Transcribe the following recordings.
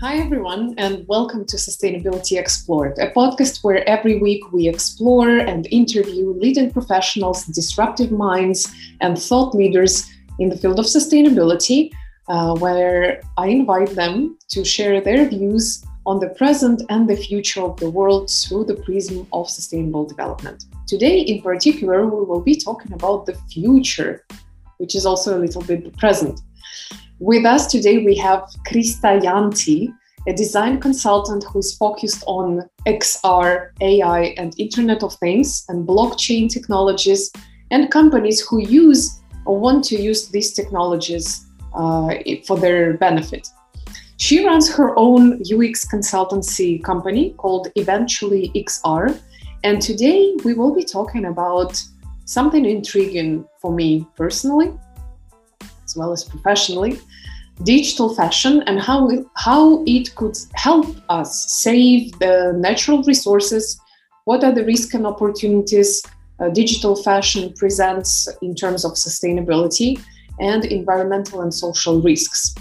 Hi, everyone, and welcome to Sustainability Explored, a podcast where every week we explore and interview leading professionals, disruptive minds, and thought leaders in the field of sustainability, uh, where I invite them to share their views on the present and the future of the world through the prism of sustainable development. Today, in particular, we will be talking about the future, which is also a little bit the present. With us today, we have Krista Janti, a design consultant who is focused on XR, AI, and Internet of Things and blockchain technologies, and companies who use or want to use these technologies uh, for their benefit. She runs her own UX consultancy company called Eventually XR. And today we will be talking about something intriguing for me personally, as well as professionally digital fashion and how, how it could help us save the natural resources. What are the risks and opportunities uh, digital fashion presents in terms of sustainability and environmental and social risks?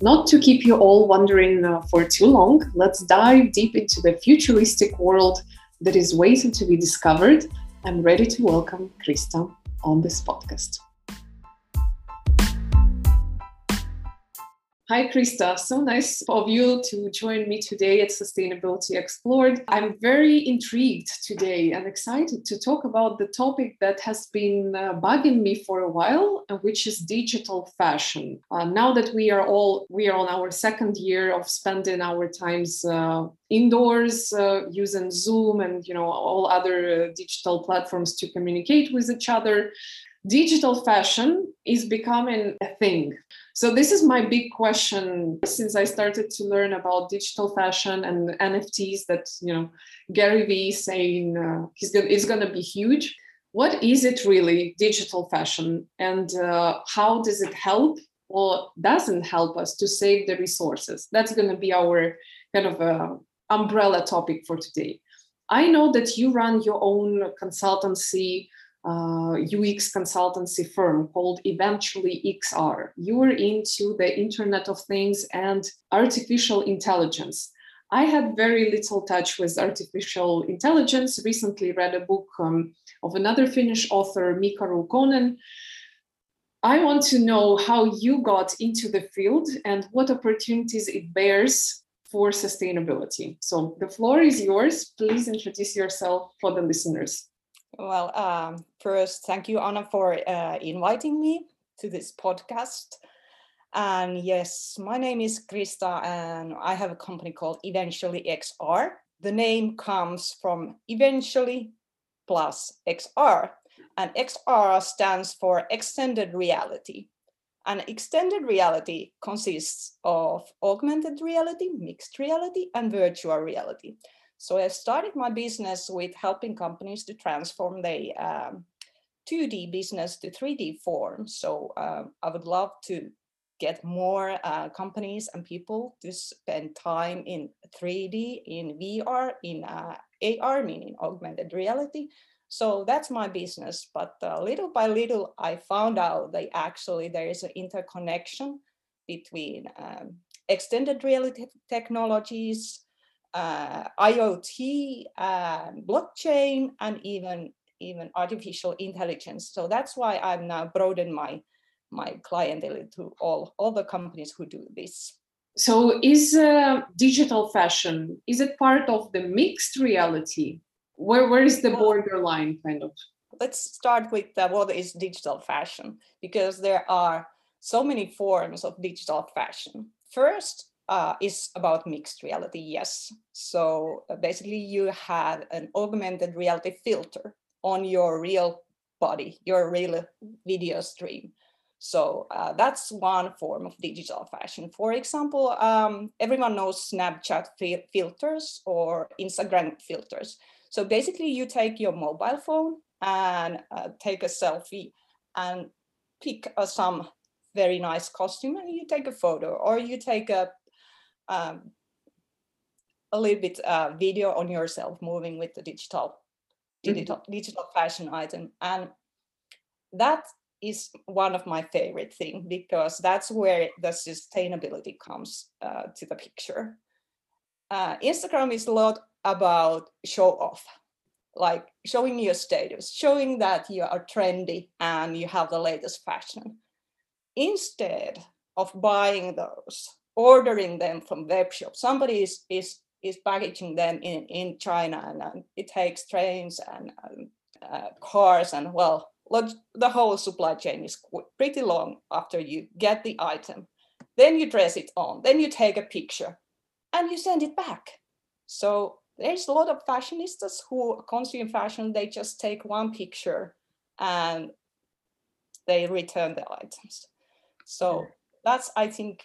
Not to keep you all wondering uh, for too long, let's dive deep into the futuristic world that is waiting to be discovered. I'm ready to welcome Krista on this podcast. Hi, Krista. So nice of you to join me today at Sustainability Explored. I'm very intrigued today and excited to talk about the topic that has been uh, bugging me for a while, uh, which is digital fashion. Uh, now that we are all we are on our second year of spending our times uh, indoors uh, using Zoom and you know all other uh, digital platforms to communicate with each other, digital fashion is becoming a thing. So this is my big question since I started to learn about digital fashion and NFTs that you know Gary Vee saying uh, he's gonna, it's going to be huge. What is it really, digital fashion, and uh, how does it help or doesn't help us to save the resources? That's going to be our kind of uh, umbrella topic for today. I know that you run your own consultancy uh, UX consultancy firm called Eventually XR. You are into the Internet of Things and artificial intelligence. I had very little touch with artificial intelligence. Recently, read a book um, of another Finnish author, Mika Ruokonen. I want to know how you got into the field and what opportunities it bears for sustainability. So the floor is yours. Please introduce yourself for the listeners. Well, um, first, thank you, Anna, for uh, inviting me to this podcast. And yes, my name is Krista, and I have a company called Eventually XR. The name comes from eventually plus XR, and XR stands for extended reality. And extended reality consists of augmented reality, mixed reality, and virtual reality. So I started my business with helping companies to transform their um, 2D business to 3D form. So um, I would love to get more uh, companies and people to spend time in 3D, in VR, in uh, AR, meaning augmented reality. So that's my business. But uh, little by little, I found out that actually there is an interconnection between um, extended reality technologies, uh, IoT, uh, blockchain, and even even artificial intelligence. So that's why I've now broadened my my clientele to all all the companies who do this. So is uh, digital fashion is it part of the mixed reality? Where where is the borderline kind of? Let's start with uh, what is digital fashion because there are so many forms of digital fashion. First, uh, is about mixed reality, yes. So uh, basically, you have an augmented reality filter on your real body, your real video stream. So uh, that's one form of digital fashion. For example, um, everyone knows Snapchat fil- filters or Instagram filters. So basically, you take your mobile phone and uh, take a selfie and pick uh, some very nice costume and you take a photo or you take a um, a little bit uh, video on yourself moving with the digital digital mm-hmm. digital fashion item and that is one of my favorite thing because that's where the sustainability comes uh, to the picture. Uh, Instagram is a lot about show off, like showing your status, showing that you are trendy and you have the latest fashion. Instead of buying those, ordering them from web shop, somebody is is is packaging them in in China, and, and it takes trains and um, uh, cars, and well, the whole supply chain is pretty long after you get the item. Then you dress it on, then you take a picture and you send it back. So there's a lot of fashionistas who consume fashion, they just take one picture and they return the items. So that's, I think,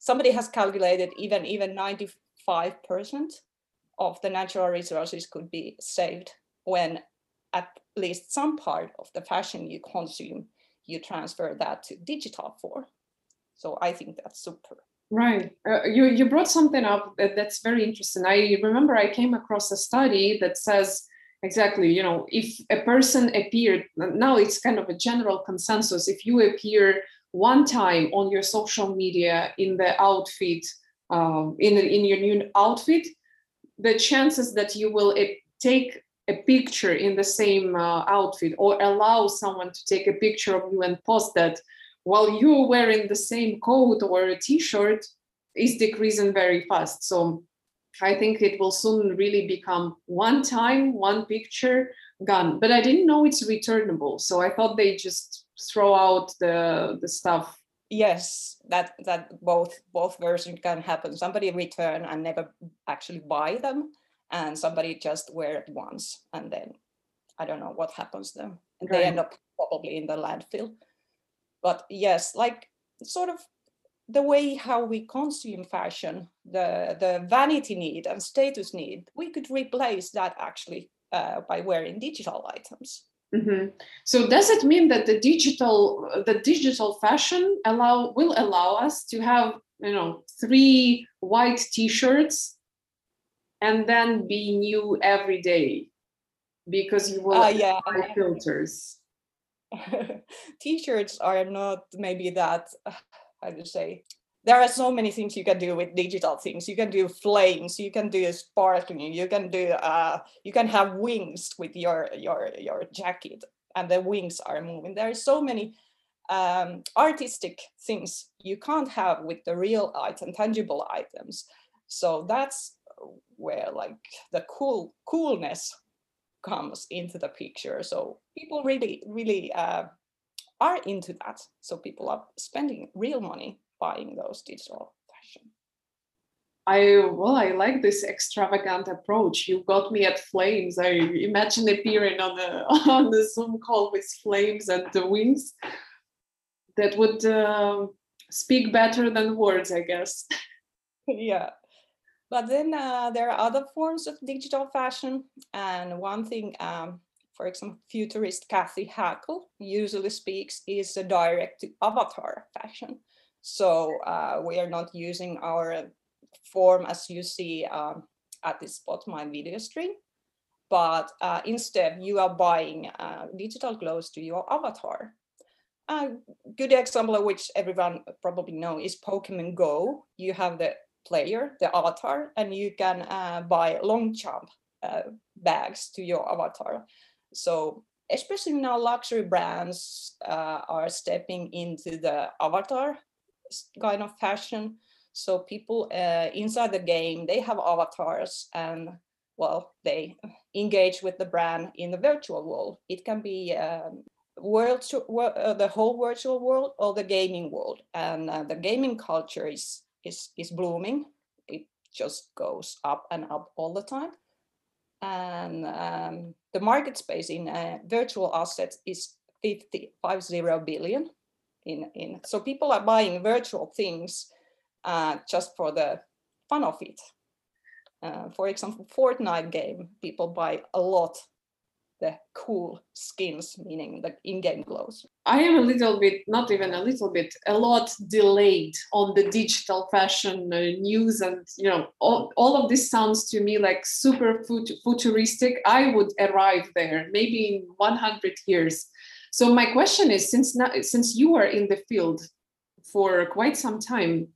somebody has calculated even even 95% of the natural resources could be saved when at least some part of the fashion you consume, you transfer that to digital form. So I think that's super. Right. Uh, you, you brought something up that, that's very interesting. I remember I came across a study that says exactly, you know, if a person appeared, now it's kind of a general consensus, if you appear one time on your social media in the outfit, um, in, in your new outfit, the chances that you will uh, take a picture in the same uh, outfit or allow someone to take a picture of you and post that while you're wearing the same coat or a t-shirt is decreasing very fast. So i think it will soon really become one time one picture gone. But i didn't know it's returnable so i thought they just throw out the the stuff. Yes that that both both versions can happen. Somebody return and never actually buy them and somebody just wear it once and then i don't know what happens then and right. they end up probably in the landfill. But yes like sort of the way how we consume fashion the the vanity need and status need we could replace that actually uh, by wearing digital items mm-hmm. so does it mean that the digital the digital fashion allow will allow us to have you know three white t-shirts and then be new every day because you will uh, yeah. filters. T-shirts are not maybe that how to say there are so many things you can do with digital things you can do flames you can do sparkling you can do uh you can have wings with your your your jacket and the wings are moving there are so many um, artistic things you can't have with the real item tangible items so that's where like the cool coolness comes into the picture. So people really, really uh, are into that. So people are spending real money buying those digital fashion. I well, I like this extravagant approach. You got me at flames. I imagine appearing on the on the Zoom call with flames and the wings. That would uh, speak better than words, I guess. yeah. But then uh, there are other forms of digital fashion. And one thing, um, for example, futurist Cathy Hackl usually speaks is a direct to avatar fashion. So uh, we are not using our form as you see um, at this spot my video stream, but uh, instead you are buying uh, digital clothes to your avatar. A good example of which everyone probably know is Pokemon Go. You have the player, the avatar, and you can uh, buy long jump uh, bags to your avatar. So especially now luxury brands uh, are stepping into the avatar kind of fashion. So people uh, inside the game, they have avatars and well, they engage with the brand in the virtual world. It can be um, world, uh, the whole virtual world or the gaming world. And uh, the gaming culture is is is blooming it just goes up and up all the time and um, the market space in uh, virtual assets is 50, 50 billion in, in so people are buying virtual things uh, just for the fun of it uh, for example fortnite game people buy a lot the cool skins, meaning the in-game clothes. I am a little bit, not even a little bit, a lot delayed on the digital fashion uh, news, and you know, all, all of this sounds to me like super fut- futuristic. I would arrive there maybe in 100 years. So my question is, since now, since you are in the field for quite some time,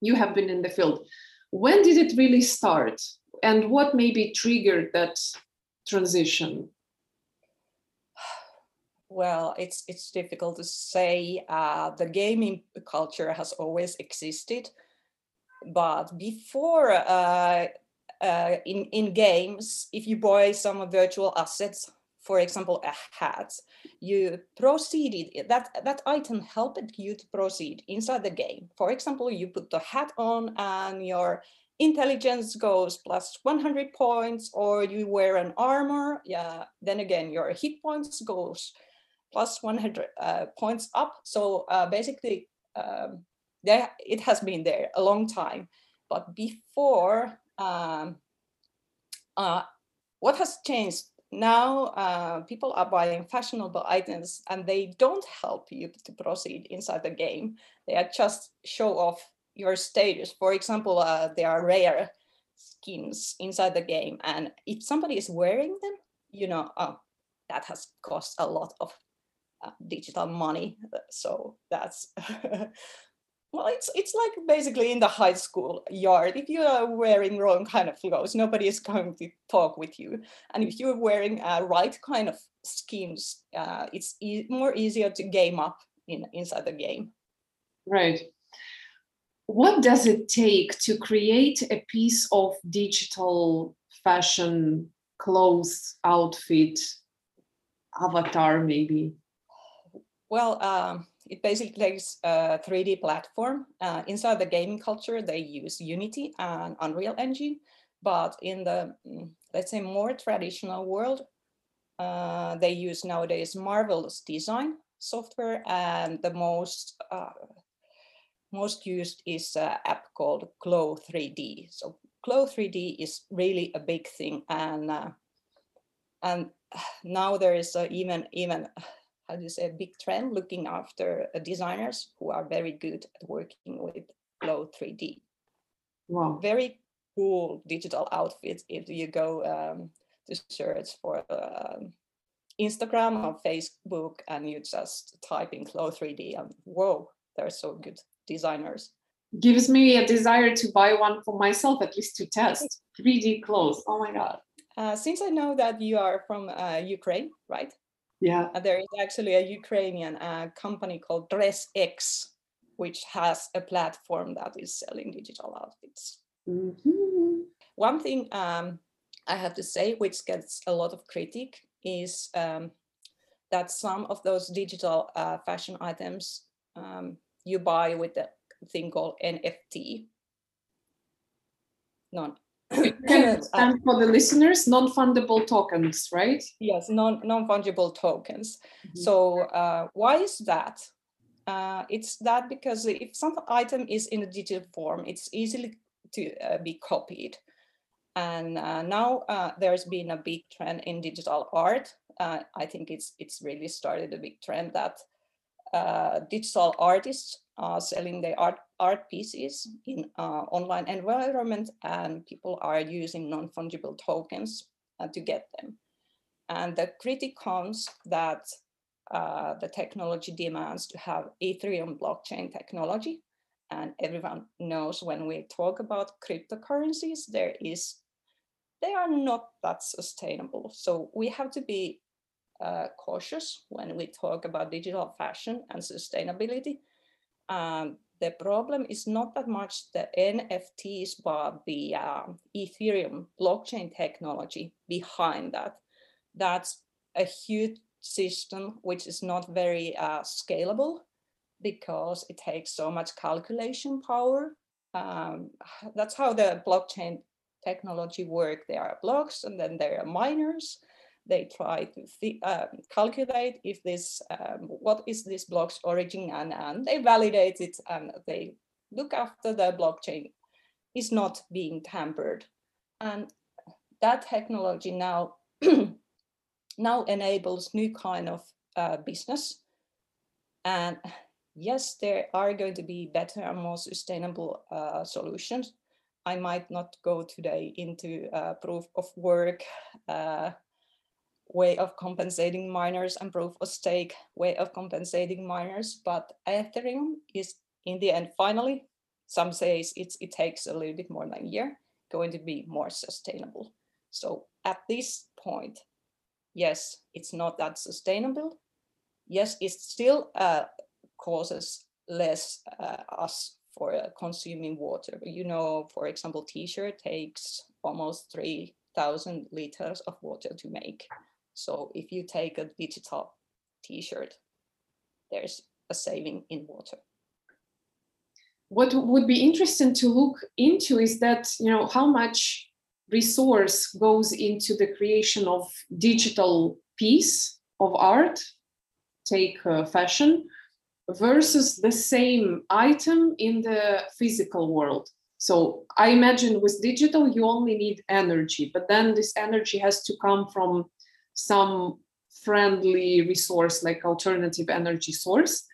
you have been in the field. When did it really start, and what maybe triggered that transition? Well, it's it's difficult to say. Uh, the gaming culture has always existed, but before uh, uh, in in games, if you buy some virtual assets, for example, a hat, you proceeded that that item helped you to proceed inside the game. For example, you put the hat on and your intelligence goes plus 100 points, or you wear an armor. Yeah, then again, your hit points goes plus 100 uh, points up. So uh, basically, um, there it has been there a long time. But before, um, uh, what has changed now? Uh, people are buying fashionable items, and they don't help you to proceed inside the game. They are just show off your status. For example, uh, there are rare skins inside the game, and if somebody is wearing them, you know, oh, that has cost a lot of uh, digital money. So that's well, it's it's like basically in the high school yard. If you are wearing wrong kind of clothes, nobody is going to talk with you. And if you're wearing uh, right kind of schemes uh, it's e more easier to game up in inside the game. Right. What does it take to create a piece of digital fashion, clothes, outfit, avatar, maybe? Well, um, it basically takes a 3D platform. Uh, inside the gaming culture, they use Unity and Unreal Engine, but in the, mm, let's say, more traditional world, uh, they use nowadays Marvelous Designer software, and the most uh, most used is an app called CLO 3D. So CLO 3D is really a big thing, and uh, and now there is even even how do you say, a big trend looking after uh, designers who are very good at working with CLO 3D. Wow. Very cool digital outfits if you go um, to search for uh, Instagram or Facebook and you just type in CLO 3D and whoa, they're so good designers. Gives me a desire to buy one for myself, at least to test 3D clothes. Oh my God. Uh, since I know that you are from uh, Ukraine, right? Yeah. There is actually a Ukrainian uh, company called DressX, which has a platform that is selling digital outfits. Mm-hmm. One thing um, I have to say, which gets a lot of critique, is um, that some of those digital uh, fashion items um, you buy with the thing called NFT. Non and for the listeners, non-fundable tokens, right? Yes, non non-fungible tokens. Mm-hmm. So uh, why is that? Uh, it's that because if some item is in a digital form, it's easily to uh, be copied. And uh, now uh, there's been a big trend in digital art. Uh, I think it's it's really started a big trend that digital artists are selling their art art pieces in uh, online environment and people are using non-fungible tokens uh, to get them. And the critic comes that uh, the technology demands to have Ethereum blockchain technology. And everyone knows when we talk about cryptocurrencies, there is, they are not that sustainable. So we have to be uh, cautious when we talk about digital fashion and sustainability. Um, the problem is not that much the NFTs, but the uh, Ethereum blockchain technology behind that. That's a huge system which is not very uh, scalable because it takes so much calculation power. Um, that's how the blockchain technology work. There are blocks and then there are miners they try to th- um, calculate if this um, what is this block's origin and, and they validate it and they look after the blockchain is not being tampered. And that technology now now enables new kind of uh, business. And yes there are going to be better and more sustainable uh, solutions. I might not go today into uh, proof of work uh, way of compensating miners and proof of stake way of compensating miners. But Ethereum is in the end, finally, some says it takes a little bit more than a year, going to be more sustainable. So at this point, yes, it's not that sustainable. Yes, it still uh, causes less uh, us for uh, consuming water. You know, for example, t-shirt takes almost 3,000 liters of water to make. So if you take a digital t-shirt, there's a saving in water. What would be interesting to look into is that, you know, how much resource goes into the creation of digital piece of art, take uh, fashion, versus the same item in the physical world. So I imagine with digital, you only need energy, but then this energy has to come from some friendly resource like alternative energy source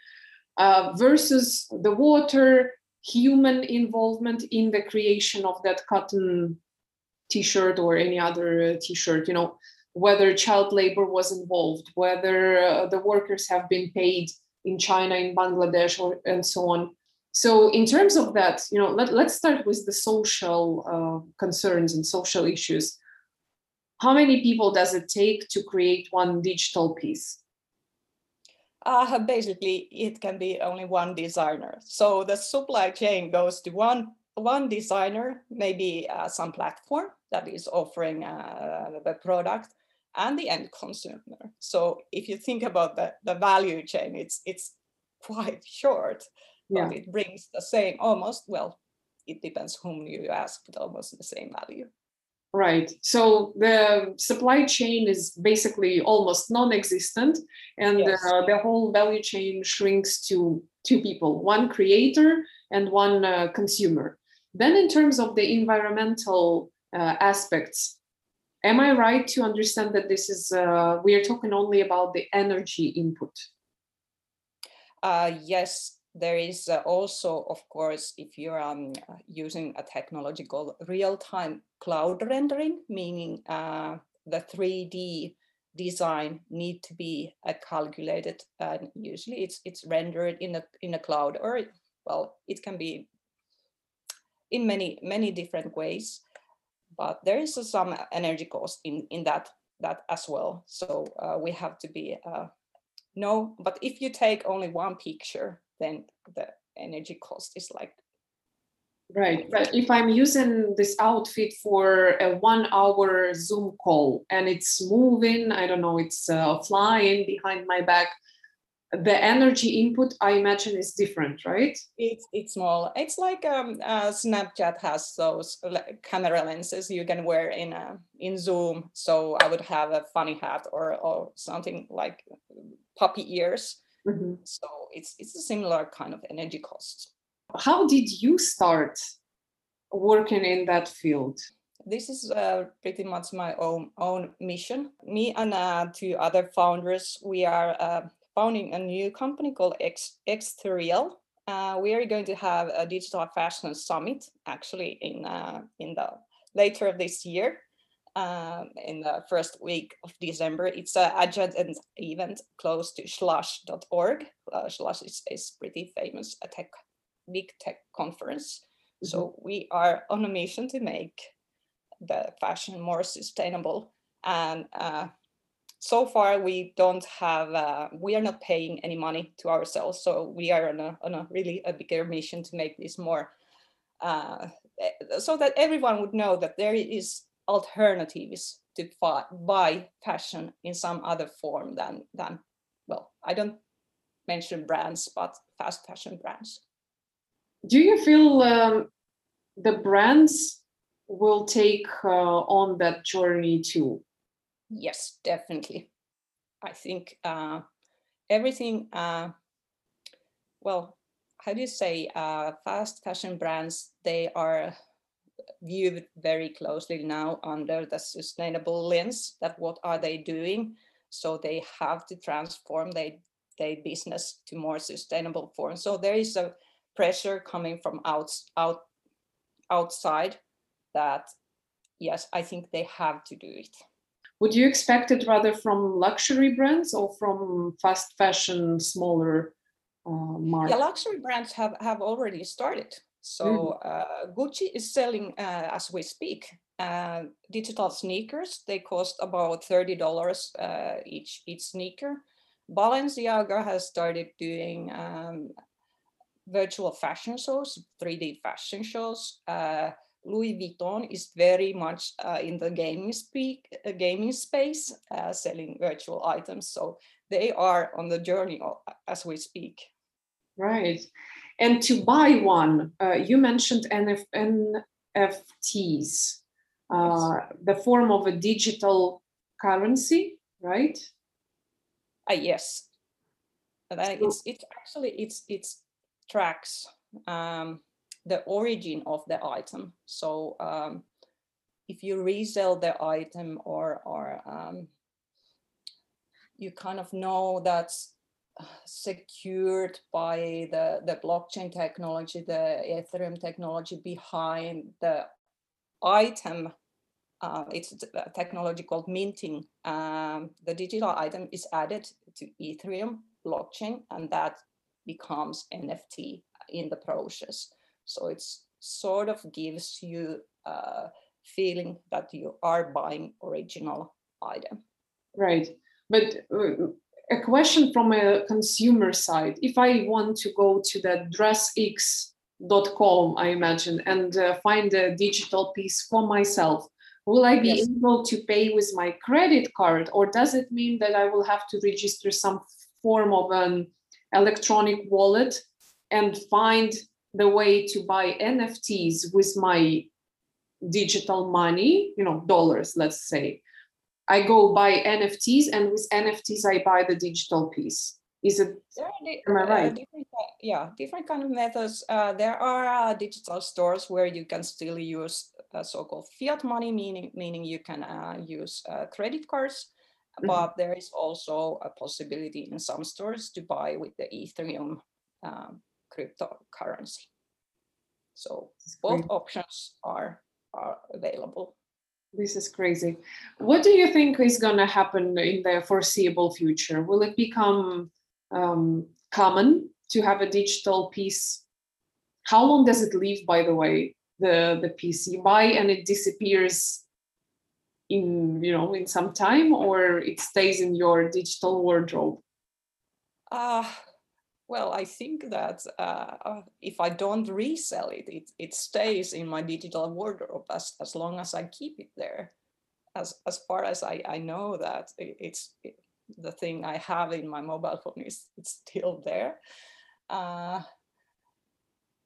uh, versus the water, human involvement in the creation of that cotton t-shirt or any other t-shirt, you know, whether child labor was involved, whether uh, the workers have been paid in China, in Bangladesh, or, and so on. So, in terms of that, you know, let, let's start with the social uh, concerns and social issues. How many people does it take to create one digital piece? Uh, basically, it can be only one designer. So the supply chain goes to one one designer, maybe uh, some platform that is offering uh, the product, and the end consumer. So if you think about the, the value chain, it's it's quite short, yeah. but it brings the same almost well. It depends whom you ask, but almost the same value. Right. So the supply chain is basically almost non-existent, and yes. uh, the whole value chain shrinks to two people: one creator and one uh, consumer. Then, in terms of the environmental uh, aspects, am I right to understand that this is uh, we are talking only about the energy input? Uh, yes, there is uh, also, of course, if you're um, using a technological real-time cloud rendering, meaning uh, the 3D design need to be uh, calculated, and usually it's it's rendered in a in a cloud, or well, it can be in many many different ways. But there is some energy cost in in that that as well. So uh, we have to be uh, no. But if you take only one picture then the energy cost is like Right. But if I'm using this outfit for a one hour Zoom call and it's moving, I don't know, it's uh, flying behind my back, the energy input I imagine is different, right? It's it's small. It's like um, uh, Snapchat has those camera lenses you can wear in a, in Zoom. So I would have a funny hat or or something like puppy ears Mm-hmm. So it's it's a similar kind of energy cost. How did you start working in that field? This is uh, pretty much my own own mission. Me and uh, two other founders, we are uh, founding a new company called X Exterial. Uh, we are going to have a digital fashion summit actually in uh, in the later of this year um, in the first week of December. It's an adjacent event close to Slush.org. Uh, Slush is, is pretty famous, a tech, big tech conference. Mm-hmm. So we are on a mission to make the fashion more sustainable. And uh, so far, we don't have, uh, we are not paying any money to ourselves. So we are on a, on a really a bigger mission to make this more, uh, eh, so that everyone would know that there is alternatives to buy fashion in some other form than than well i don't mention brands but fast fashion brands. Do you feel um, the brands will take uh, on that journey too? Yes definitely. I think uh, everything uh, well how do you say uh, fast fashion brands they are viewed very closely now under the sustainable lens that what are they doing so they have to transform their, their business to more sustainable form so there is a pressure coming from out, out outside that yes i think they have to do it would you expect it rather from luxury brands or from fast fashion, smaller uh? Yeah, luxury brands have, have already started. So mm. uh, Gucci is selling, uh, as we speak, uh, digital sneakers. They cost about thirty dollars uh, each each sneaker. Balenciaga has started doing um, virtual fashion shows, 3D fashion shows. Uh, Louis Vuitton is very much uh, in the gaming speak, uh, gaming space, uh, selling virtual items. So they are on the journey as we speak. Right. And to buy one, uh, you mentioned NF, NFTs, uh, the form of a digital currency, right? Uh, yes. So, it's, it's actually, it's, it's tracks um, the origin of the item. So um, if you resell the item or, or um, you kind of know that's secured by the, the blockchain technology, the Ethereum technology behind the item. Uh, it's a technology called minting. Um, the digital item is added to Ethereum blockchain and that becomes NFT in the process. So it's sort of gives you a feeling that you are buying original item. Right. But uh, a question from a consumer side, if I want to go to the dressx.com, I imagine, and uh, find a digital piece for myself, will I be yes. able to pay with my credit card or does it mean that I will have to register some form of an electronic wallet and find the way to buy NFTs with my digital money, you know, dollars, let's say. I go buy NFTs, and with NFTs, I buy the digital piece. Is it? am I right? Uh, different, yeah, different kind of methods. Uh, there are uh, digital stores where you can still use so-called fiat money, meaning meaning you can uh, use uh, credit cards. Mm-hmm. But there is also a possibility in some stores to buy with the Ethereum um, cryptocurrency. So both options are, are available. This is crazy. What do you think is going to happen in the foreseeable future? Will it become um, common to have a digital piece? How long does it live, by the way, the, the piece you buy and it disappears in, you know, in some time or it stays in your digital wardrobe? Uh, well, I think that uh, uh, if I don't resell it, it, it stays in my digital wardrobe as, as long as I keep it there. As, as far as I, I know that it, it's it, the thing I have in my mobile phone is it's still there. Uh,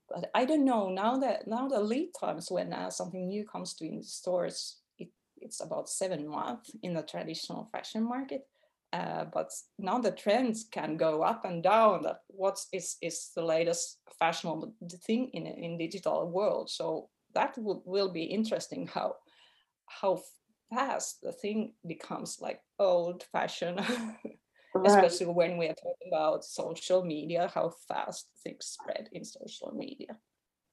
but I don't know now that now the lead times when uh, something new comes to in stores, it, it's about seven months in the traditional fashion market. Uh, but now the trends can go up and down that what is is the latest fashionable thing in in digital world. So that will, will be interesting how how fast the thing becomes like old fashioned right. especially when we are talking about social media how fast things spread in social media.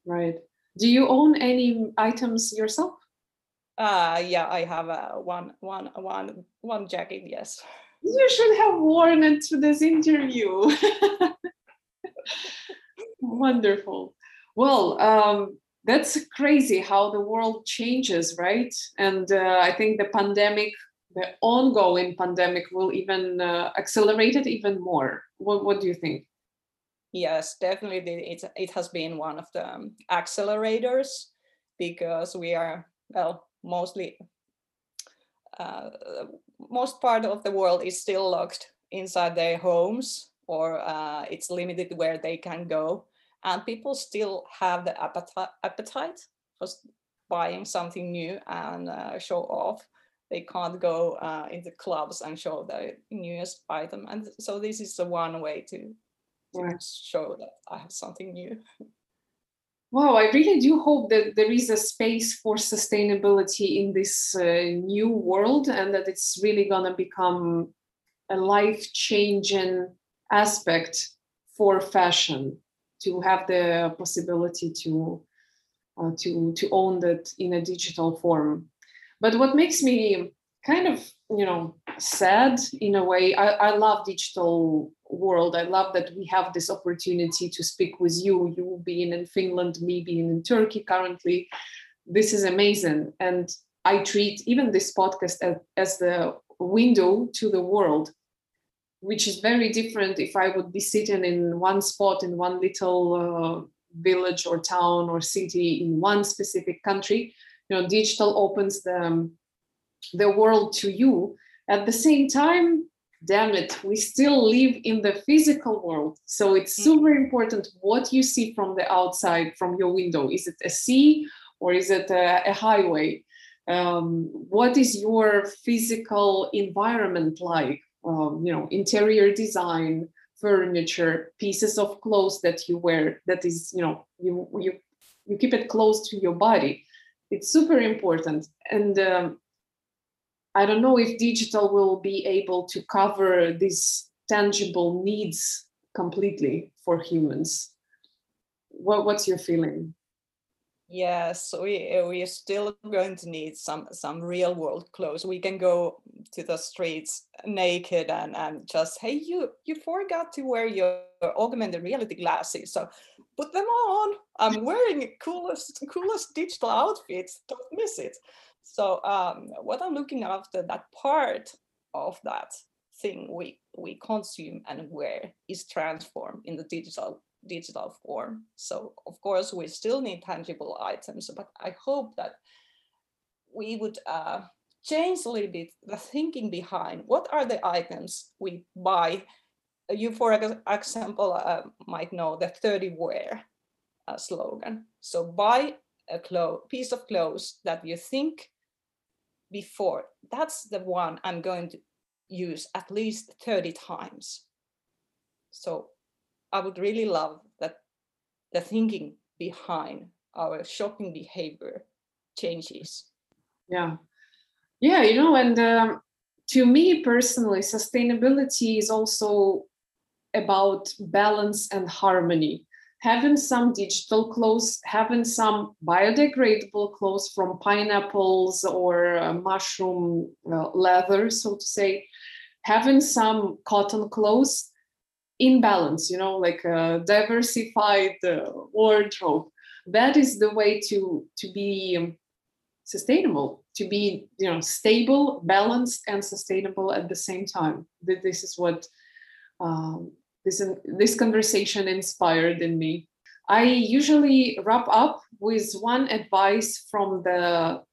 Right. Do you own any items yourself? Uh yeah i have a one one one one jacket yes you should have worn it to this interview. Wonderful. Well, um, that's crazy how the world changes, right? And uh, I think the pandemic, the ongoing pandemic, will even uh, accelerate it even more. What, what do you think? Yes, definitely. It, it has been one of the um, accelerators because we are, well, mostly uh, most part of the world is still locked inside their homes or uh, it's limited where they can go. And people still have the appetite, appetite for buying something new and uh, show off. They can't go uh, into clubs and show the newest item. And so this is the one way to, to yeah. show that i have something new Wow, I really do hope that there is a space for sustainability in this uh, new world and that it's really going to become a life changing aspect for fashion to have the possibility to uh, to to own that in a digital form. But what makes me kind of you know sad in a way I, I love digital world. I love that we have this opportunity to speak with you you being in finland me being in turkey currently. This is amazing. And i treat even this podcast as, as the window to the world which is very different if i would be sitting in one spot in one little uh, village or town or city in one specific country. You know digital opens the the world to you at the same time damn it we still live in the physical world. So it's mm. super important what you see from the outside from your window. Is it a sea or is it a, a highway? Um, what is your physical environment like? Um, you know interior design furniture pieces of clothes that you wear that is you know you you you keep it close to your body. It's super important. And um, I don't know if digital will be able to cover these tangible needs completely for humans. What, what's your feeling? Yes, we we are still going to need some some real world clothes. We can go to the streets naked and and just hey you you forgot to wear your augmented reality glasses, so put them on. I'm wearing coolest coolest digital outfits. Don't miss it. So um, what I'm looking after that part of that thing we we consume and wear is transformed in the digital digital form. So of course we still need tangible items, but I hope that we would uh, change a little bit the thinking behind what are the items we buy. You, for example, uh, might know the 30 wear uh, slogan. So buy a piece of clothes that you think before, that's the one I'm going to use at least 30 times. So I would really love that the thinking behind our shopping behavior changes. Yeah. Yeah, you know, and um, to me personally, sustainability is also about balance and harmony having some digital clothes, having some biodegradable clothes from pineapples or uh, mushroom leather, so to say, having some cotton clothes in balance, you know, like a diversified uh, wardrobe. That is the way to to be um, sustainable, to be you know stable, balanced, and sustainable at the same time. This is what um, this this conversation inspired in me. I usually wrap up with one advice from the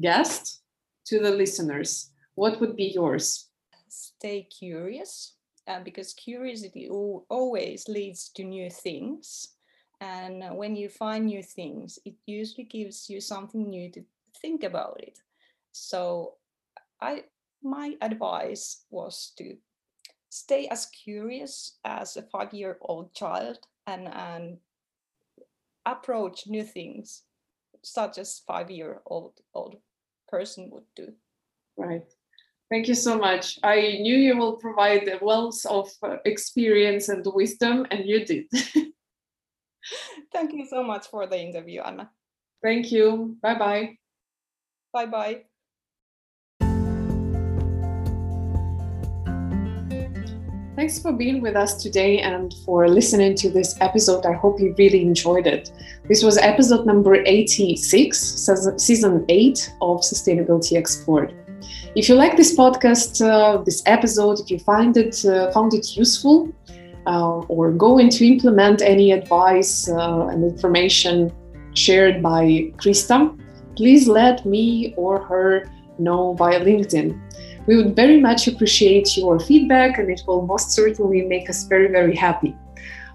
guest to the listeners. What would be yours? Stay curious, uh, because curiosity always leads to new things. And when you find new things, it usually gives you something new to think about it. So, I my advice was to stay as curious as a five year old child and, and approach new things such as five year old old person would do. Right. Thank you so much. I knew you will provide a wealth of uh, experience and wisdom and you did. Thank you so much for the interview anna. Thank you. Bye bye bye bye Thanks for being with us today and for listening to this episode. I hope you really enjoyed it. This was episode number 86, season 8 of Sustainability Explored. If you like this podcast, uh, this episode, if you find it uh, found it useful, uh, or going to implement any advice uh, and information shared by Krista, please let me or her know via LinkedIn. We would very much appreciate your feedback, and it will most certainly make us very, very happy.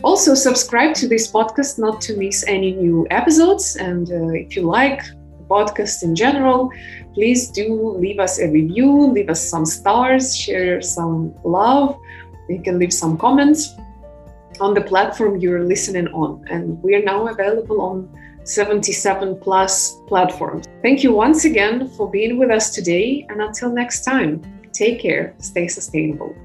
Also, subscribe to this podcast not to miss any new episodes. And uh, if you like the podcast in general, please do leave us a review, leave us some stars, share some love. You can leave some comments on the platform you're listening on. And we are now available on 77 plus platforms. Thank you once again for being with us today. And until next time, take care, stay sustainable.